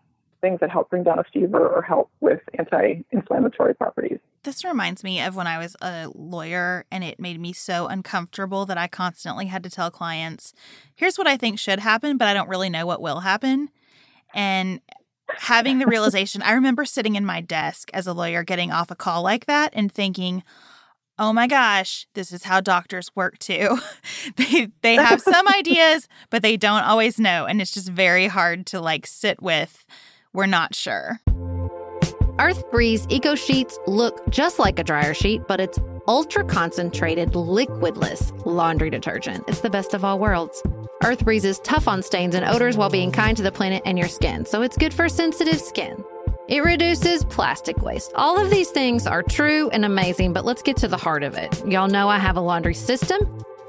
things that help bring down a fever or help with anti-inflammatory properties. This reminds me of when I was a lawyer and it made me so uncomfortable that I constantly had to tell clients, here's what I think should happen, but I don't really know what will happen. And having the realization, I remember sitting in my desk as a lawyer getting off a call like that and thinking, oh my gosh, this is how doctors work too. they they have some ideas, but they don't always know. And it's just very hard to like sit with. We're not sure. Earth Breeze Eco Sheets look just like a dryer sheet, but it's ultra concentrated, liquidless laundry detergent. It's the best of all worlds. Earth Breeze is tough on stains and odors while being kind to the planet and your skin, so it's good for sensitive skin. It reduces plastic waste. All of these things are true and amazing, but let's get to the heart of it. Y'all know I have a laundry system.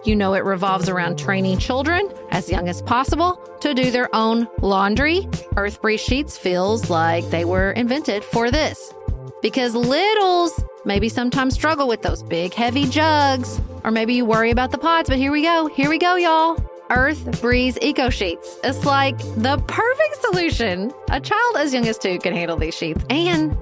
You know it revolves around training children as young as possible to do their own laundry. Earth Breeze Sheets feels like they were invented for this. Because littles maybe sometimes struggle with those big heavy jugs, or maybe you worry about the pods, but here we go. Here we go, y'all. Earth Breeze Eco Sheets. It's like the perfect solution. A child as young as two can handle these sheets. And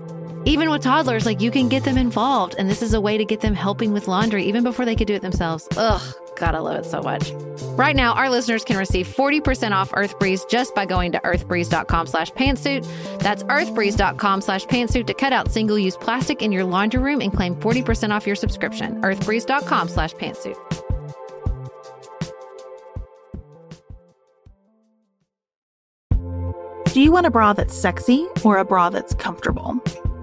even with toddlers, like you can get them involved. And this is a way to get them helping with laundry even before they could do it themselves. Ugh, God, I love it so much. Right now, our listeners can receive 40% off Earth Breeze just by going to earthbreeze.com slash pantsuit. That's earthbreeze.com slash pantsuit to cut out single-use plastic in your laundry room and claim 40% off your subscription. earthbreeze.com slash pantsuit. Do you want a bra that's sexy or a bra that's comfortable?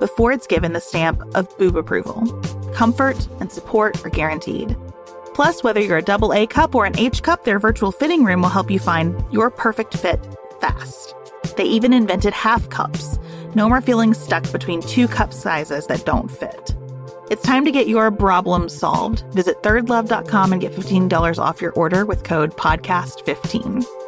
before it's given the stamp of boob approval. Comfort and support are guaranteed. Plus, whether you're a double A cup or an H cup, their virtual fitting room will help you find your perfect fit fast. They even invented half cups. No more feeling stuck between two cup sizes that don't fit. It's time to get your problem solved. Visit thirdlove.com and get $15 off your order with code PODCAST15.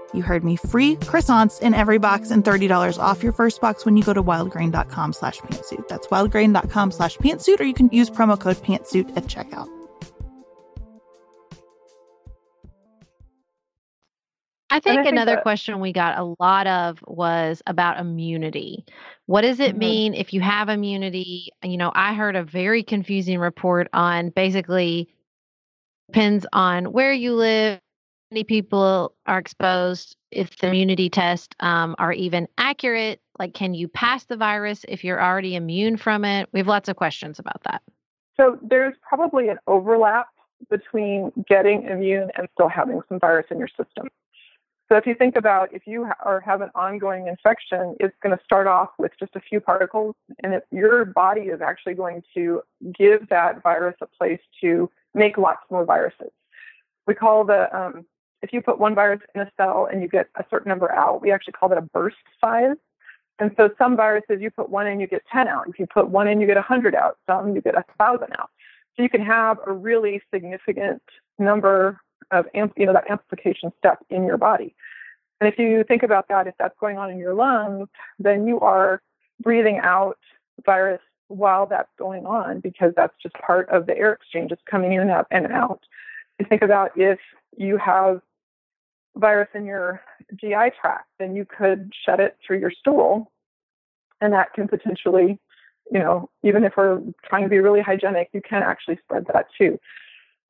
You heard me. Free croissants in every box and $30 off your first box when you go to wildgrain.com slash pantsuit. That's wildgrain.com slash pantsuit, or you can use promo code pantsuit at checkout. I think, I think another that- question we got a lot of was about immunity. What does it Mhm. mean if you have immunity? You know, I heard a very confusing report on basically depends on where you live, many people are exposed, if the immunity tests um, are even accurate. Like, can you pass the virus if you're already immune from it? We have lots of questions about that. So there's probably an overlap between getting immune and still having some virus in your system. So if you think about if you ha- or have an ongoing infection, it's going to start off with just a few particles, and if your body is actually going to give that virus a place to make lots more viruses. We call the um, if you put one virus in a cell and you get a certain number out, we actually call that a burst size. And so some viruses, you put one in, you get 10 out. If you put one in, you get 100 out. Some, you get 1,000 out. So you can have a really significant number of, amp- you know, that amplification step in your body. And if you think about that, if that's going on in your lungs, then you are breathing out virus while that's going on because that's just part of the air exchange. It's coming in and out and out. You think about if you have virus in your GI tract, then you could shed it through your stool. And that can potentially, you know, even if we're trying to be really hygienic, you can actually spread that too.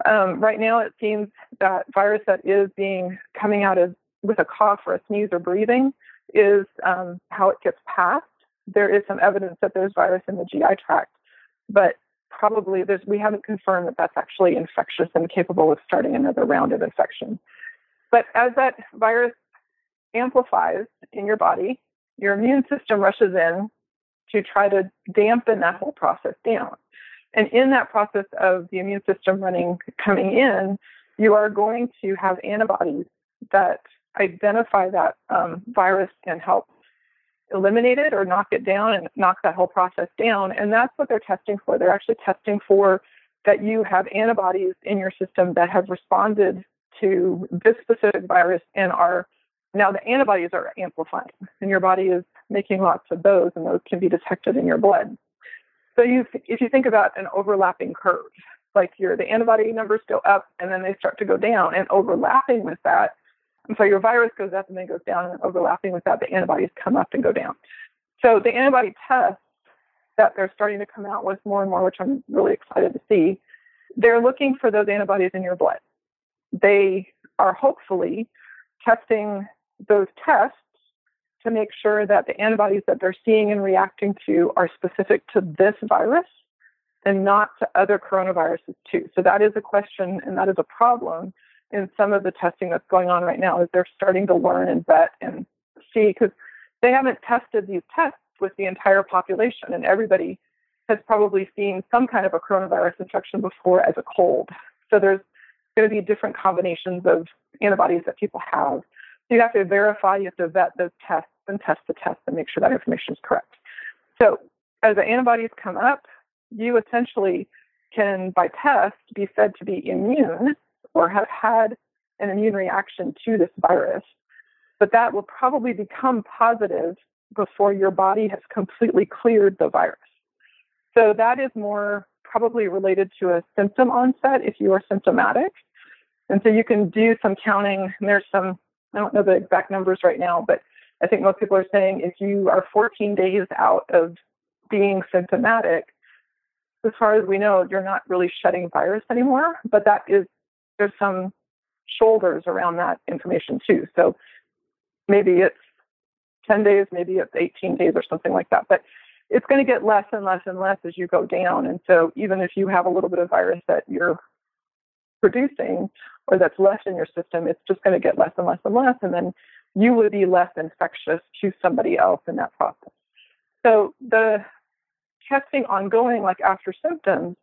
Um, right now, it seems that virus that is being coming out of with a cough or a sneeze or breathing is um, how it gets passed. There is some evidence that there's virus in the GI tract, but probably there's we haven't confirmed that that's actually infectious and capable of starting another round of infection. But as that virus amplifies in your body, your immune system rushes in to try to dampen that whole process down. And in that process of the immune system running, coming in, you are going to have antibodies that identify that um, virus and help eliminate it or knock it down and knock that whole process down. And that's what they're testing for. They're actually testing for that you have antibodies in your system that have responded to this specific virus and are now the antibodies are amplifying and your body is making lots of those and those can be detected in your blood. So you, if you think about an overlapping curve, like your the antibody numbers go up and then they start to go down, and overlapping with that, and so your virus goes up and then goes down, and overlapping with that, the antibodies come up and go down. So the antibody tests that they're starting to come out with more and more, which I'm really excited to see, they're looking for those antibodies in your blood. They are hopefully testing those tests to make sure that the antibodies that they're seeing and reacting to are specific to this virus and not to other coronaviruses too. So that is a question and that is a problem in some of the testing that's going on right now is they're starting to learn and vet and see because they haven't tested these tests with the entire population, and everybody has probably seen some kind of a coronavirus infection before as a cold. So there's going to be different combinations of antibodies that people have. So you have to verify, you have to vet those tests and test the tests and make sure that information is correct. So as the antibodies come up, you essentially can, by test, be said to be immune or have had an immune reaction to this virus. But that will probably become positive before your body has completely cleared the virus. So that is more probably related to a symptom onset if you are symptomatic. And so you can do some counting. There's some, I don't know the exact numbers right now, but I think most people are saying if you are 14 days out of being symptomatic, as far as we know, you're not really shedding virus anymore. But that is, there's some shoulders around that information too. So maybe it's 10 days, maybe it's 18 days or something like that. But it's going to get less and less and less as you go down. And so even if you have a little bit of virus that you're producing or that's left in your system, it's just going to get less and less and less. And then you would be less infectious to somebody else in that process. So the testing ongoing, like after symptoms,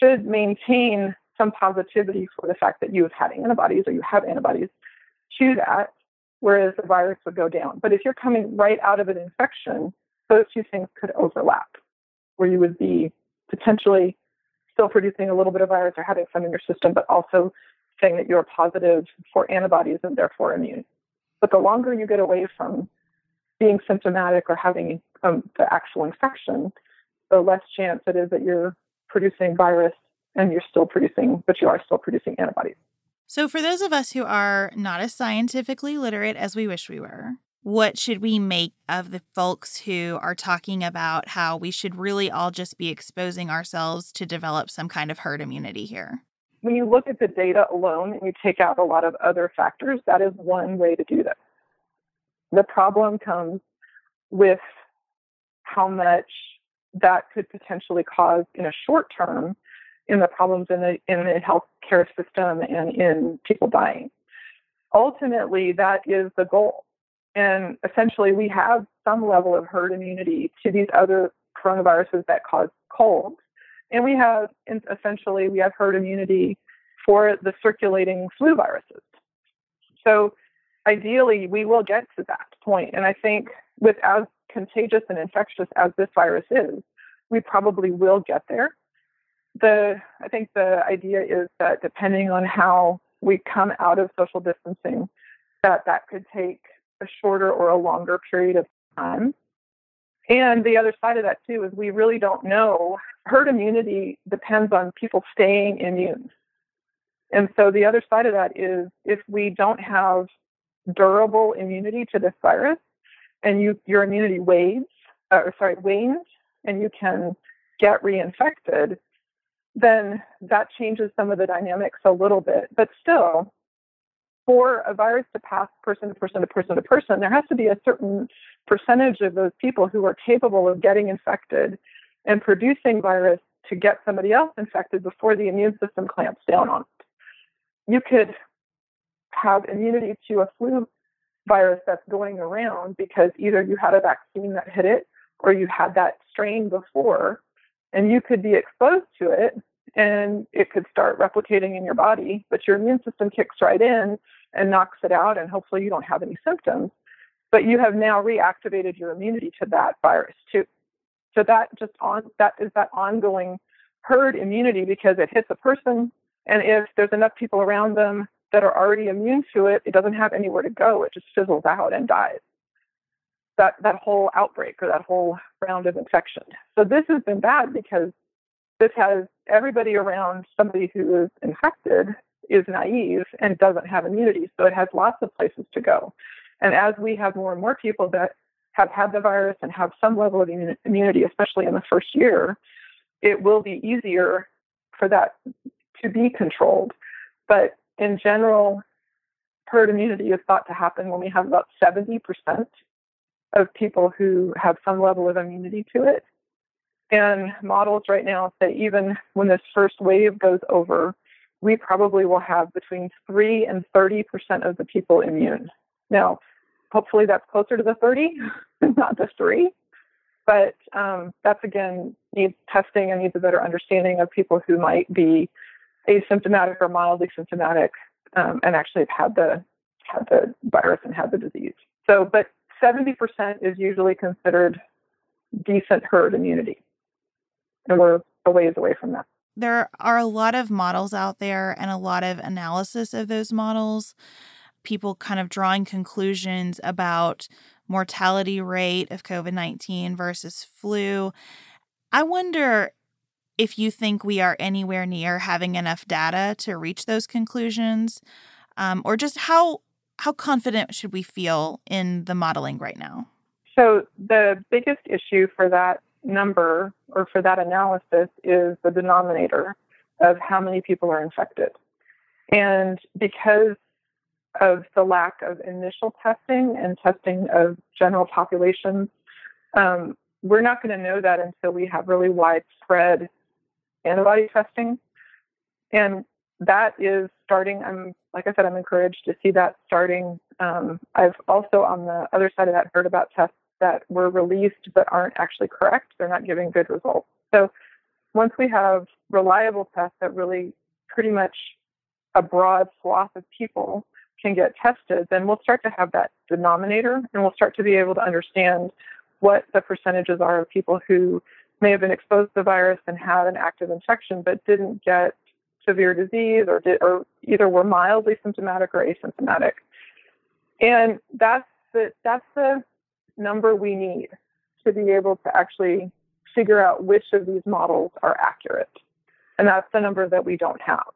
should maintain some positivity for the fact that you have had antibodies or you have antibodies to that, whereas the virus would go down. But if you're coming right out of an infection, those two things could overlap, where you would be potentially still producing a little bit of virus or having some in your system, but also saying that you're positive for antibodies and therefore immune. But the longer you get away from being symptomatic or having um, the actual infection, the less chance it is that you're producing virus and you're still producing, but you are still producing antibodies. So, for those of us who are not as scientifically literate as we wish we were, what should we make of the folks who are talking about how we should really all just be exposing ourselves to develop some kind of herd immunity here? When you look at the data alone and you take out a lot of other factors, that is one way to do this. The problem comes with how much that could potentially cause in a short term in the problems in the in the healthcare system and in people dying. Ultimately, that is the goal and essentially, we have some level of herd immunity to these other coronaviruses that cause colds. And we have, essentially, we have herd immunity for the circulating flu viruses. So ideally, we will get to that point. And I think with as contagious and infectious as this virus is, we probably will get there. The I think the idea is that depending on how we come out of social distancing, that that could take a shorter or a longer period of time. And the other side of that, too, is we really don't know. Herd immunity depends on people staying immune. And so the other side of that is if we don't have durable immunity to this virus and you, your immunity wanes, or sorry, wanes, and you can get reinfected, then that changes some of the dynamics a little bit. But still, for a virus to pass person to person to person to person, there has to be a certain percentage of those people who are capable of getting infected and producing virus to get somebody else infected before the immune system clamps down on it. You could have immunity to a flu virus that's going around because either you had a vaccine that hit it or you had that strain before, and you could be exposed to it and it could start replicating in your body, but your immune system kicks right in and knocks it out, and hopefully you don't have any symptoms. But you have now reactivated your immunity to that virus too. So that just on that is that ongoing herd immunity because it hits a person, and if there's enough people around them that are already immune to it, it doesn't have anywhere to go. It just fizzles out and dies. That that whole outbreak or that whole round of infection. So this has been bad because this has everybody around somebody who is infected is naive and doesn't have immunity. So it has lots of places to go. And as we have more and more people that have had the virus and have some level of immunity, especially in the first year, it will be easier for that to be controlled. But in general, herd immunity is thought to happen when we have about 70% of people who have some level of immunity to it. And models right now say even when this first wave goes over, we probably will have between 3 and 30% of the people immune. Now, hopefully that's closer to the 30, not the three. But um, that's again needs testing and needs a better understanding of people who might be asymptomatic or mildly symptomatic um, and actually have had the had the virus and had the disease. So, but 70% is usually considered decent herd immunity, and we're a ways away from that. There are a lot of models out there and a lot of analysis of those models. People kind of drawing conclusions about mortality rate of COVID 19 versus flu. I wonder if you think we are anywhere near having enough data to reach those conclusions, um, or just how how confident should we feel in the modeling right now? So the biggest issue for that number or for that analysis is the denominator of how many people are infected. And because of the lack of initial testing and testing of general populations. Um, we're not going to know that until we have really widespread antibody testing. And that is starting. I'm, like I said, I'm encouraged to see that starting. Um, I've also, on the other side of that, heard about tests that were released but aren't actually correct. They're not giving good results. So once we have reliable tests that really pretty much a broad swath of people can get tested, then we'll start to have that denominator and we'll start to be able to understand what the percentages are of people who may have been exposed to the virus and had an active infection but didn't get severe disease or did or either were mildly symptomatic or asymptomatic. And that's the that's the number we need to be able to actually figure out which of these models are accurate. And that's the number that we don't have.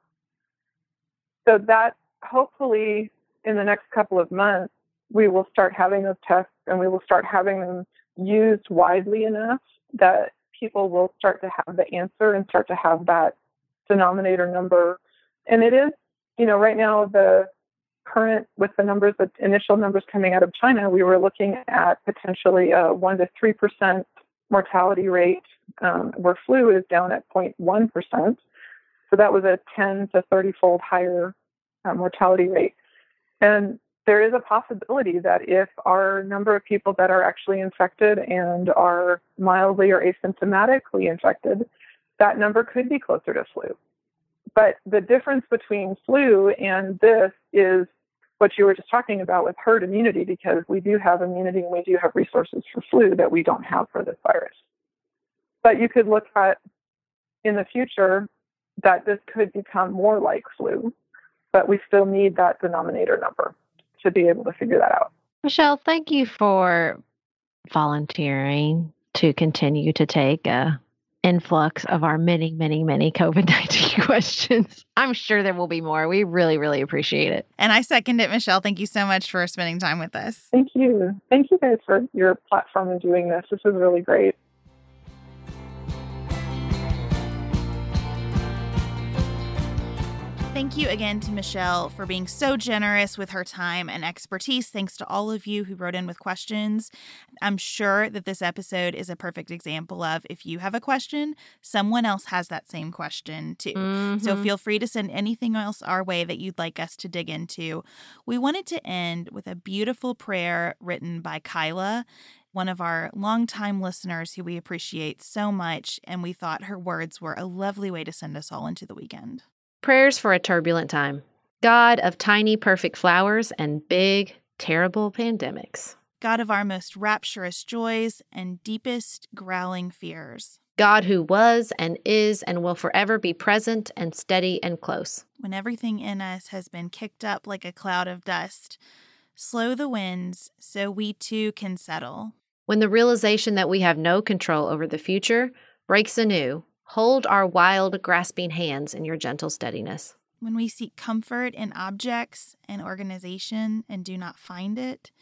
So that hopefully in the next couple of months, we will start having those tests and we will start having them used widely enough that people will start to have the answer and start to have that denominator number. And it is, you know, right now the current with the numbers, the initial numbers coming out of China, we were looking at potentially a one to three percent mortality rate, um, where flu is down at 0.1 percent. So that was a 10 to 30 fold higher uh, mortality rate. And there is a possibility that if our number of people that are actually infected and are mildly or asymptomatically infected, that number could be closer to flu. But the difference between flu and this is what you were just talking about with herd immunity, because we do have immunity and we do have resources for flu that we don't have for this virus. But you could look at in the future that this could become more like flu but we still need that denominator number to be able to figure that out. Michelle, thank you for volunteering to continue to take a influx of our many, many, many COVID 19 questions. I'm sure there will be more. We really, really appreciate it. And I second it, Michelle. Thank you so much for spending time with us. Thank you. Thank you guys for your platform and doing this. This is really great. Thank you again to Michelle for being so generous with her time and expertise. Thanks to all of you who wrote in with questions. I'm sure that this episode is a perfect example of if you have a question, someone else has that same question too. Mm-hmm. So feel free to send anything else our way that you'd like us to dig into. We wanted to end with a beautiful prayer written by Kyla one of our longtime listeners who we appreciate so much, and we thought her words were a lovely way to send us all into the weekend. Prayers for a turbulent time. God of tiny, perfect flowers and big, terrible pandemics. God of our most rapturous joys and deepest growling fears. God who was and is and will forever be present and steady and close. When everything in us has been kicked up like a cloud of dust, slow the winds so we too can settle. When the realization that we have no control over the future breaks anew, Hold our wild, grasping hands in your gentle steadiness. When we seek comfort in objects and organization and do not find it,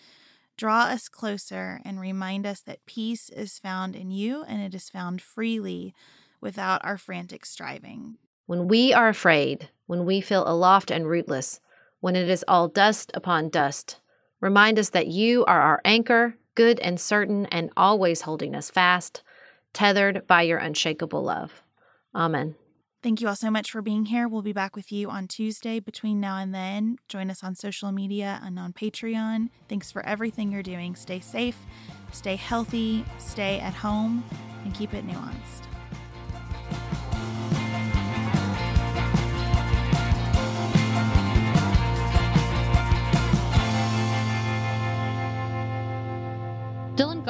draw us closer and remind us that peace is found in you and it is found freely without our frantic striving. When we are afraid, when we feel aloft and rootless, when it is all dust upon dust, remind us that you are our anchor, good and certain, and always holding us fast tethered by your unshakable love. Amen. Thank you all so much for being here. We'll be back with you on Tuesday between now and then. Join us on social media and on Patreon. Thanks for everything you're doing. Stay safe, stay healthy, stay at home, and keep it nuanced.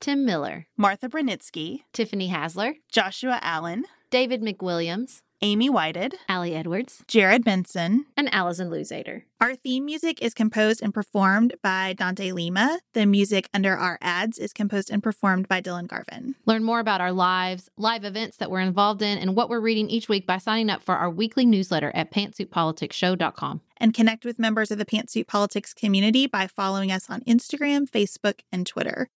Tim Miller, Martha Brunitsky, Tiffany Hasler, Joshua Allen, David McWilliams, Amy Whited, Allie Edwards, Jared Benson. and Allison Luzader. Our theme music is composed and performed by Dante Lima. The music under our ads is composed and performed by Dylan Garvin. Learn more about our lives, live events that we're involved in, and what we're reading each week by signing up for our weekly newsletter at pantsuitpoliticsshow.com. And connect with members of the Pantsuit Politics community by following us on Instagram, Facebook, and Twitter.